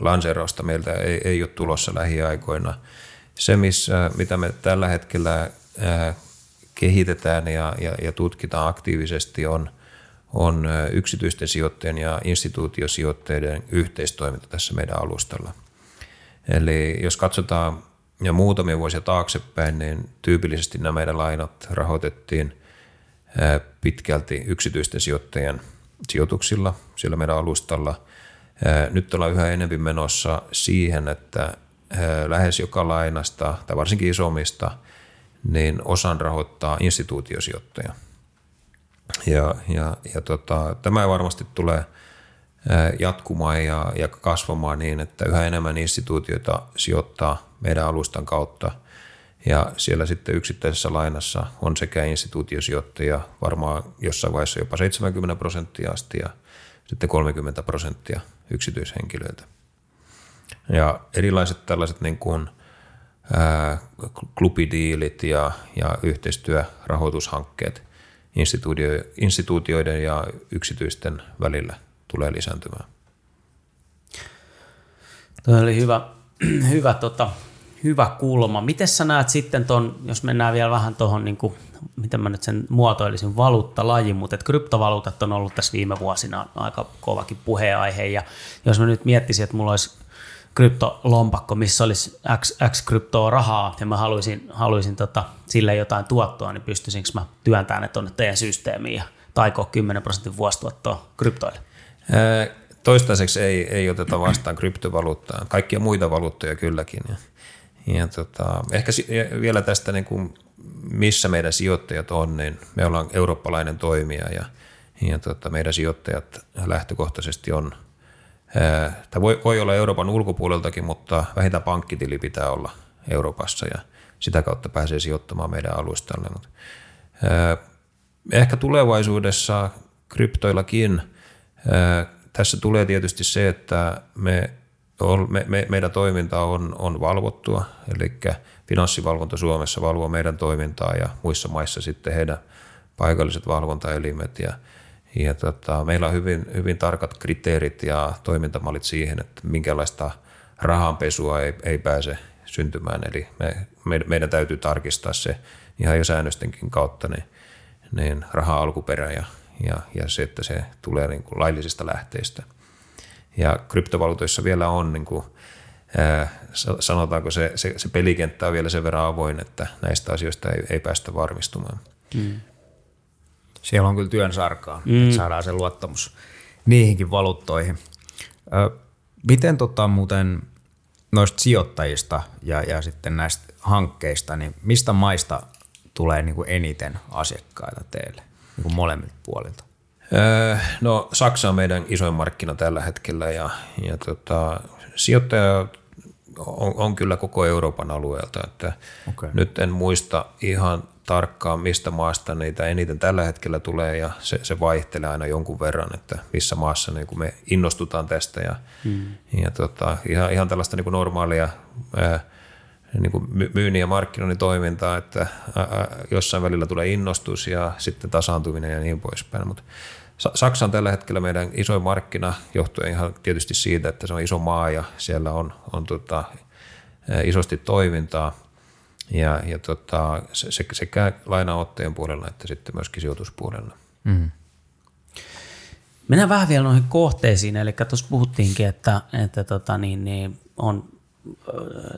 lanseerausta meiltä ei, ei ole tulossa lähiaikoina. se, missä, mitä me tällä hetkellä ää, kehitetään ja, ja, ja tutkitaan aktiivisesti, on, on yksityisten sijoittajien ja instituutiosijoittajien yhteistoiminta tässä meidän alustalla. Eli jos katsotaan ja muutamia vuosia taaksepäin, niin tyypillisesti nämä meidän lainat rahoitettiin pitkälti yksityisten sijoittajien sijoituksilla siellä meidän alustalla. Nyt ollaan yhä enemmän menossa siihen, että lähes joka lainasta, tai varsinkin isommista, niin osan rahoittaa instituutiosijoittaja. Ja, ja, ja tota, tämä varmasti tulee jatkumaan ja, ja kasvamaan niin, että yhä enemmän instituutioita sijoittaa meidän alustan kautta. Ja siellä sitten yksittäisessä lainassa on sekä instituutiosijoittajia varmaan jossain vaiheessa jopa 70 prosenttia asti ja sitten 30 prosenttia yksityishenkilöiltä. Ja erilaiset tällaiset niin kuin, ää, klubidiilit ja, ja yhteistyörahoitushankkeet instituutioiden ja yksityisten välillä tulee lisääntymään. Tuo oli hyvä, hyvä, tota, hyvä kulma. Miten sä näet sitten ton, jos mennään vielä vähän tuohon, niin miten mä nyt sen muotoilisin, valuuttalaji, mutta että kryptovaluutat on ollut tässä viime vuosina aika kovakin puheenaihe, ja jos mä nyt miettisin, että mulla olisi kryptolompakko, missä olisi X, X kryptoa rahaa ja mä haluaisin, haluaisin tota, sille jotain tuottoa, niin pystyisinkö mä työntämään ne tuonne teidän systeemiin ja taikoa 10 prosentin vuosituottoa kryptoille? Toistaiseksi ei, ei oteta vastaan kryptovaluuttaa, kaikkia muita valuuttoja kylläkin. Ja tota, ehkä vielä tästä, niin kuin, missä meidän sijoittajat on, niin me ollaan eurooppalainen toimija ja, ja tota, meidän sijoittajat lähtökohtaisesti on – Tämä voi, voi olla Euroopan ulkopuoleltakin, mutta vähintään pankkitili pitää olla Euroopassa ja sitä kautta pääsee sijoittamaan meidän alustalle. Ehkä tulevaisuudessa kryptoillakin tässä tulee tietysti se, että me, me, me, meidän toiminta on, on valvottua, eli finanssivalvonta Suomessa valvoo meidän toimintaa ja muissa maissa sitten heidän paikalliset valvontaelimet ja ja tota, meillä on hyvin, hyvin tarkat kriteerit ja toimintamallit siihen, että minkälaista rahanpesua ei, ei pääse syntymään. Eli me, me, meidän täytyy tarkistaa se ihan jo säännöstenkin kautta niin, niin rahan alkuperä ja, ja, ja se, että se tulee niin kuin laillisista lähteistä. Ja kryptovaluutoissa vielä on, niin kuin, sanotaanko se, se, se pelikenttä on vielä sen verran avoin, että näistä asioista ei, ei päästä varmistumaan. Mm. Siellä on kyllä työn sarkaa, mm. että saadaan se luottamus niihinkin valuuttoihin. Ö, miten tota muuten noista sijoittajista ja, ja sitten näistä hankkeista, niin mistä maista tulee niin kuin eniten asiakkaita teille niin kuin molemmilta puolilta? Öö, no Saksa on meidän isoin markkina tällä hetkellä ja, ja tota, sijoittaja on, on kyllä koko Euroopan alueelta. Että okay. Nyt en muista ihan tarkkaan, mistä maasta niitä eniten tällä hetkellä tulee ja se, se vaihtelee aina jonkun verran, että missä maassa niin kuin me innostutaan tästä ja, hmm. ja tota, ihan, ihan tällaista niin kuin normaalia ää, niin kuin myynnin ja markkinoinnin toimintaa, että ää, jossain välillä tulee innostus ja sitten tasaantuminen ja niin poispäin, mutta Saksa on tällä hetkellä meidän isoin markkina johtuen ihan tietysti siitä, että se on iso maa ja siellä on, on tota, isosti toimintaa – ja, ja tota, se, sekä lainaotteen puolella että sitten myöskin sijoituspuolella. Mm. Mennään vähän vielä noihin kohteisiin, eli tuossa puhuttiinkin, että, että tota, niin, niin on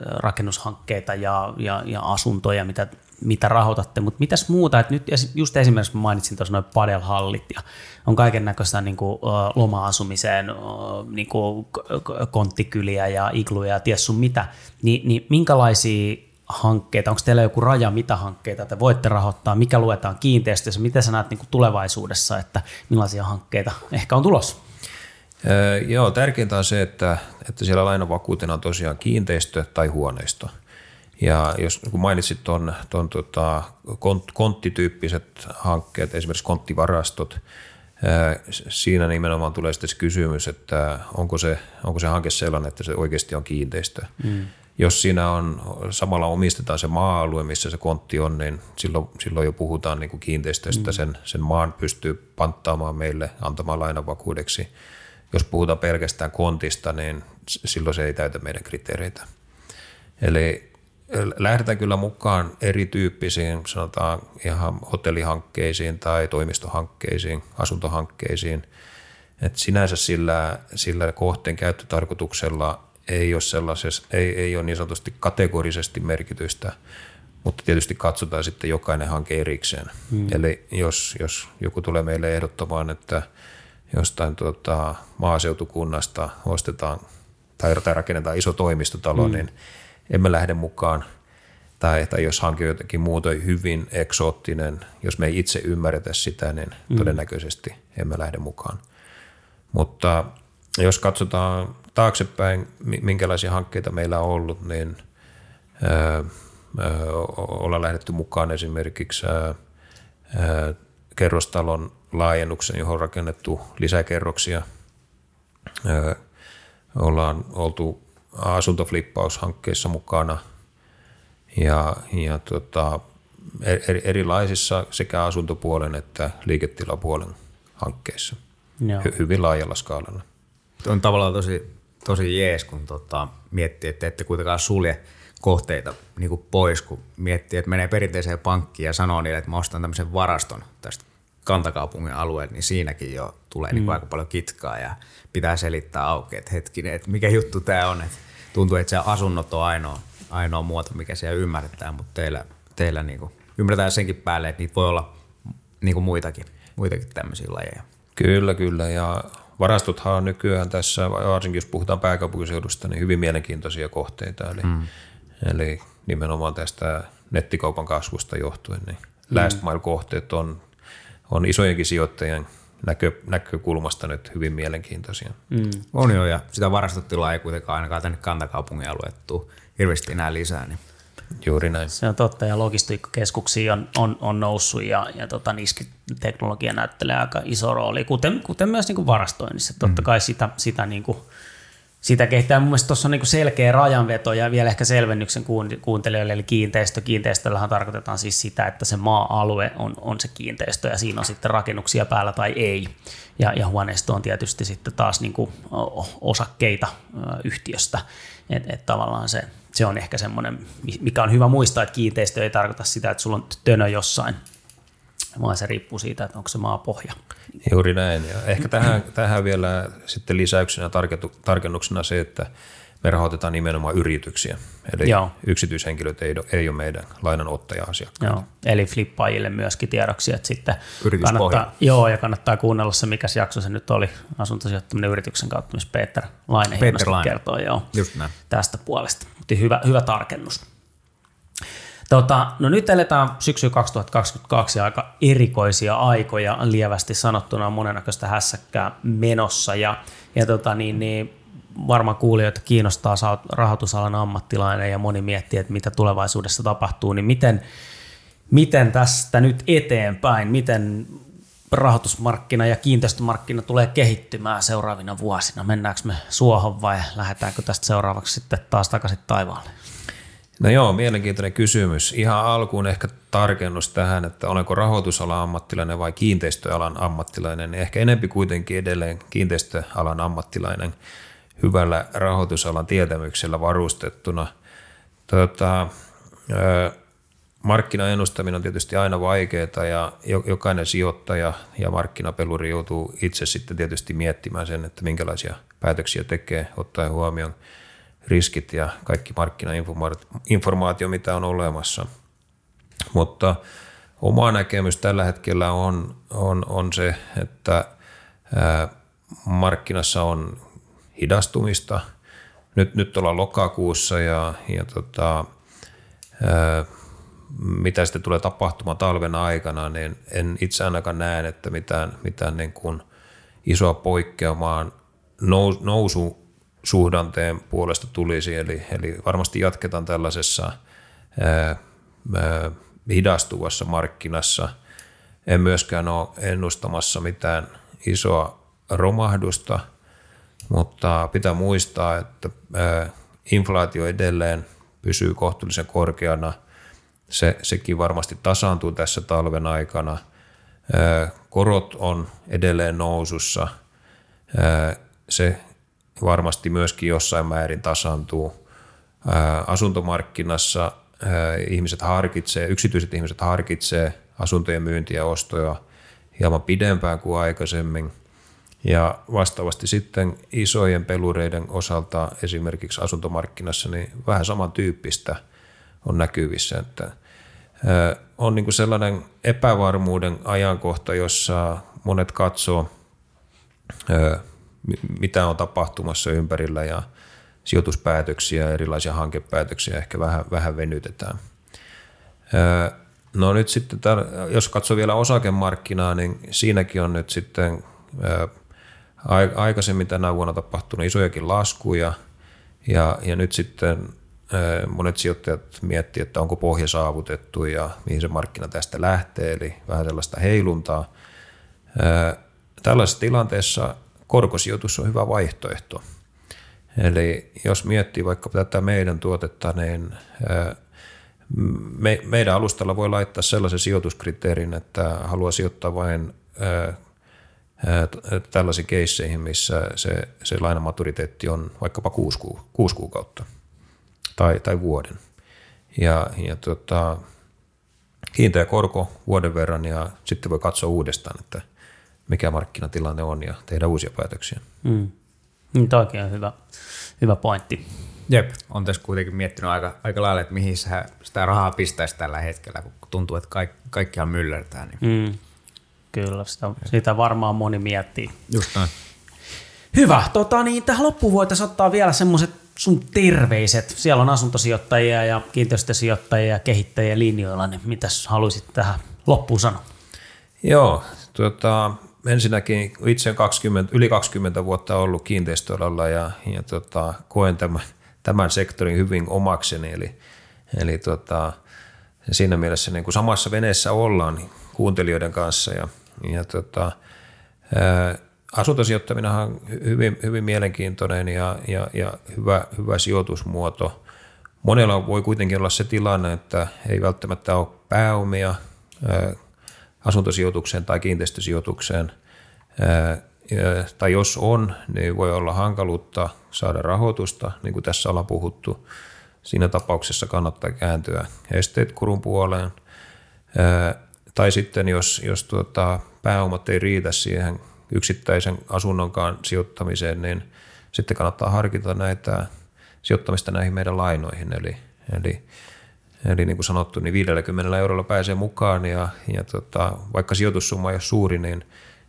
rakennushankkeita ja, ja, ja asuntoja, mitä, mitä rahoitatte, mutta mitäs muuta, että nyt just esimerkiksi mainitsin tuossa noin padelhallit ja on kaiken näköistä niin loma-asumiseen niin kuin konttikyliä ja igluja ja ties sun mitä, niin, niin minkälaisia hankkeita? Onko teillä joku raja, mitä hankkeita te voitte rahoittaa? Mikä luetaan kiinteistössä? Miten sä näet niin kuin tulevaisuudessa, että millaisia hankkeita ehkä on tulossa? Öö, joo, tärkeintä on se, että, että siellä lainavakuutena on tosiaan kiinteistö tai huoneisto. Ja jos kun mainitsit tuon, tuon tota, kont, konttityyppiset hankkeet, esimerkiksi konttivarastot, siinä nimenomaan tulee sitten se kysymys, että onko se, onko se hanke sellainen, että se oikeasti on kiinteistö. Mm jos siinä on, samalla omistetaan se maa-alue, missä se kontti on, niin silloin, silloin jo puhutaan niin kuin kiinteistöstä, mm. sen, sen maan pystyy panttaamaan meille antamaan lainavakuudeksi. Jos puhutaan pelkästään kontista, niin silloin se ei täytä meidän kriteereitä. Eli lähdetään kyllä mukaan erityyppisiin, sanotaan ihan hotellihankkeisiin tai toimistohankkeisiin, asuntohankkeisiin. Et sinänsä sillä, sillä kohteen käyttötarkoituksella ei ole, ei, ei ole niin sanotusti kategorisesti merkitystä, mutta tietysti katsotaan sitten jokainen hanke erikseen. Hmm. Eli jos, jos joku tulee meille ehdottamaan, että jostain tuota, maaseutukunnasta ostetaan tai, tai rakennetaan iso toimistotalo, hmm. niin emme lähde mukaan. Tai, tai jos hanke on jotenkin muutoin hyvin eksoottinen, jos me ei itse ymmärretä sitä, niin hmm. todennäköisesti emme lähde mukaan. Mutta jos katsotaan taaksepäin, minkälaisia hankkeita meillä on ollut, niin ää, olla lähdetty mukaan esimerkiksi kerrostalon laajennuksen, johon on rakennettu lisäkerroksia. Ollaan oltu asuntoflippaushankkeissa mukana ja, ja tota, eri, erilaisissa sekä asuntopuolen että liiketilapuolen hankkeissa. Hy, hyvin laajalla skaalalla. On tavallaan tosi, tosi jees, kun tota, miettii, että ette kuitenkaan sulje kohteita niin kuin pois, kun miettii, että menee perinteiseen pankkiin ja sanoo niille, että mä ostan tämmöisen varaston tästä kantakaupungin alueelta, niin siinäkin jo tulee mm. niin kuin aika paljon kitkaa ja pitää selittää auki, että hetkinen, että mikä juttu tämä on. Että tuntuu, että se asunnot on ainoa, ainoa muoto, mikä siellä ymmärretään, mutta teillä, teillä niin kuin ymmärretään senkin päälle, että niitä voi olla niin kuin muitakin, muitakin tämmöisiä lajeja. Kyllä, kyllä. Ja varastothan on nykyään tässä, varsinkin jos puhutaan pääkaupunkiseudusta, niin hyvin mielenkiintoisia kohteita. Eli, mm. eli nimenomaan tästä nettikaupan kasvusta johtuen, niin mm. last mile-kohteet on, on isojenkin sijoittajien näkö, näkökulmasta nyt hyvin mielenkiintoisia. Mm. On jo, ja sitä varastottilaa ei kuitenkaan ainakaan tänne kantakaupungin alueelle tule hirveästi enää lisää. Niin. Juuri näin. Se on totta, ja logistiikkakeskuksia on, on, on noussut, ja, ja tota, niissäkin teknologia näyttelee aika iso rooli, kuten, kuten myös niin kuin varastoinnissa. Totta mm. kai sitä, sitä niin kuin, sitä kehittää. Mun mielestä tuossa on niin selkeä rajanveto ja vielä ehkä selvennyksen kuuntelijoille, eli kiinteistö. Kiinteistöllähän tarkoitetaan siis sitä, että se maa-alue on, on se kiinteistö ja siinä on sitten rakennuksia päällä tai ei. Ja, ja huoneisto on tietysti sitten taas niin kuin osakkeita yhtiöstä. Että et tavallaan se, se on ehkä semmoinen, mikä on hyvä muistaa, että kiinteistö ei tarkoita sitä, että sulla on tönö jossain vaan se riippuu siitä, että onko se maapohja. Juuri näin. Ja ehkä tähän, tähän vielä sitten lisäyksenä tarkennuksena se, että me rahoitetaan nimenomaan yrityksiä. Eli Joo. yksityishenkilöt ei, ei ole meidän lainanottaja-asiakkaita. Joo. Eli flippaajille myöskin tiedoksi, että sitten kannattaa, joo, ja kannattaa kuunnella se, mikä jakso se nyt oli, asuntosijoittaminen yrityksen kautta, missä Peter Laine Peter Laine. kertoo joo, Just näin. tästä puolesta. Mutta hyvä, hyvä tarkennus. Tota, no nyt eletään syksy 2022 ja aika erikoisia aikoja lievästi sanottuna on monennäköistä hässäkkää menossa ja, ja tota, niin, niin, varmaan kuulijoita kiinnostaa, sä oot rahoitusalan ammattilainen ja moni miettii, että mitä tulevaisuudessa tapahtuu, niin miten, miten tästä nyt eteenpäin, miten rahoitusmarkkina ja kiinteistömarkkina tulee kehittymään seuraavina vuosina? Mennäänkö me suohon vai lähdetäänkö tästä seuraavaksi sitten taas takaisin taivaalle? No joo, mielenkiintoinen kysymys. Ihan alkuun ehkä tarkennus tähän, että olenko rahoitusalan ammattilainen vai kiinteistöalan ammattilainen. Ehkä enempi kuitenkin edelleen kiinteistöalan ammattilainen hyvällä rahoitusalan tietämyksellä varustettuna. Tota, markkinaennustaminen on tietysti aina vaikeaa ja jokainen sijoittaja ja markkinapeluri joutuu itse sitten tietysti miettimään sen, että minkälaisia päätöksiä tekee, ottaen huomioon – riskit ja kaikki markkinainformaatio, mitä on olemassa. Mutta oma näkemys tällä hetkellä on, on, on se, että markkinassa on hidastumista. Nyt, nyt ollaan lokakuussa ja, ja tota, mitä sitten tulee tapahtumaan talven aikana, niin en itse ainakaan näe, että mitään, mitään niin kuin isoa poikkeamaa nousu suhdanteen puolesta tulisi, eli, eli varmasti jatketaan tällaisessa ää, ää, hidastuvassa markkinassa. En myöskään ole ennustamassa mitään isoa romahdusta, mutta pitää muistaa, että ää, inflaatio edelleen pysyy kohtuullisen korkeana. Se, sekin varmasti tasaantuu tässä talven aikana. Korot on edelleen nousussa. Se varmasti myöskin jossain määrin tasantuu. Asuntomarkkinassa ihmiset harkitsee, yksityiset ihmiset harkitsee asuntojen myyntiä ja ostoja hieman pidempään kuin aikaisemmin. Ja vastaavasti sitten isojen pelureiden osalta esimerkiksi asuntomarkkinassa niin vähän samantyyppistä on näkyvissä, että on niin kuin sellainen epävarmuuden ajankohta, jossa monet katsoo, mitä on tapahtumassa ympärillä ja sijoituspäätöksiä, erilaisia hankepäätöksiä ehkä vähän, vähän venytetään. No nyt sitten, jos katsoo vielä osakemarkkinaa, niin siinäkin on nyt sitten aikaisemmin tänä vuonna tapahtunut isojakin laskuja ja, ja nyt sitten monet sijoittajat miettivät, että onko pohja saavutettu ja mihin se markkina tästä lähtee, eli vähän sellaista heiluntaa. Tällaisessa tilanteessa korkosijoitus on hyvä vaihtoehto. Eli jos miettii vaikka tätä meidän tuotetta, niin me, meidän alustalla voi laittaa sellaisen sijoituskriteerin, että haluaa sijoittaa vain tällaisiin keisseihin, missä se, se lainamaturiteetti on vaikkapa kuusi, ku, kuusi kuukautta tai, tai vuoden. Ja, ja tota, kiinteä korko vuoden verran ja sitten voi katsoa uudestaan, että mikä markkinatilanne on ja tehdä uusia päätöksiä. Mm. Niin toikin on hyvä, hyvä pointti. Jep, on tässä kuitenkin miettinyt aika, aika lailla, että mihin sä sitä rahaa pistäisi tällä hetkellä, kun tuntuu, että kaikki, kaikkiaan myllertää. Niin. Mm. Kyllä, sitä, sitä varmaan moni miettii. Just näin. Hyvä. Tota, niin, tähän loppuun voitaisiin ottaa vielä semmoiset sun terveiset. Siellä on asuntosijoittajia ja kiinteistösijoittajia ja kehittäjiä linjoilla, niin mitäs haluaisit tähän loppuun sanoa? Joo, tuota, ensinnäkin itse olen 20, yli 20 vuotta ollut kiinteistöalalla ja, ja tota, koen tämän, tämän sektorin hyvin omakseni, eli, eli tota, siinä mielessä niin kuin samassa veneessä ollaan niin kuuntelijoiden kanssa ja, ja tota, asuntosijoittaminen on hyvin, hyvin mielenkiintoinen ja, ja, ja hyvä, hyvä sijoitusmuoto. Monella voi kuitenkin olla se tilanne, että ei välttämättä ole pääomia asuntosijoitukseen tai kiinteistösijoitukseen, tai jos on, niin voi olla hankaluutta saada rahoitusta, niin kuin tässä ollaan puhuttu. Siinä tapauksessa kannattaa kääntyä esteet kurun puoleen. Tai sitten jos, jos tuota, pääomat ei riitä siihen yksittäisen asunnonkaan sijoittamiseen, niin sitten kannattaa harkita näitä sijoittamista näihin meidän lainoihin. Eli, eli, eli niin kuin sanottu, niin 50 eurolla pääsee mukaan ja, ja tota, vaikka sijoitussumma ei ole suuri, niin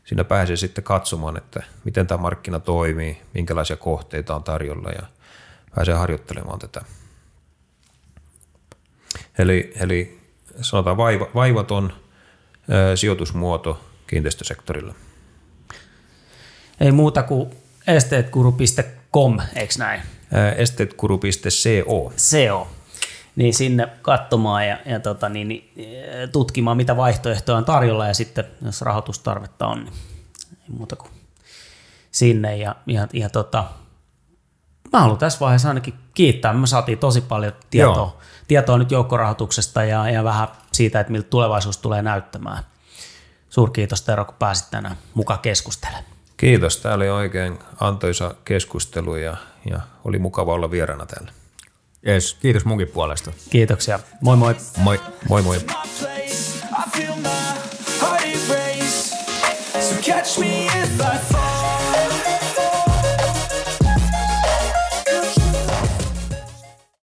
siinä pääsee sitten katsomaan, että miten tämä markkina toimii, minkälaisia kohteita on tarjolla ja pääsee harjoittelemaan tätä. Eli, eli sanotaan vaiva, vaivaton sijoitusmuoto kiinteistösektorilla. Ei muuta kuin esteetkuru.com, eikö näin? Esteetkuru.co. CO. Niin sinne katsomaan ja, ja tota, niin, niin, tutkimaan, mitä vaihtoehtoja on tarjolla ja sitten, jos rahoitustarvetta on, niin ei muuta kuin sinne. Ja, ja, ja tota, mä haluan tässä vaiheessa ainakin kiittää. Me saatiin tosi paljon tietoa, tietoa nyt joukkorahoituksesta ja, ja vähän siitä, että miltä tulevaisuus tulee näyttämään. Suurkiitos Tero, kun pääsit tänään mukaan keskustelemaan. Kiitos. Tämä oli oikein antoisa keskustelu ja, ja oli mukava olla vieraana täällä. Yes, kiitos munkin puolesta. Kiitoksia. Moi moi. Moi moi. moi. catch me if I fall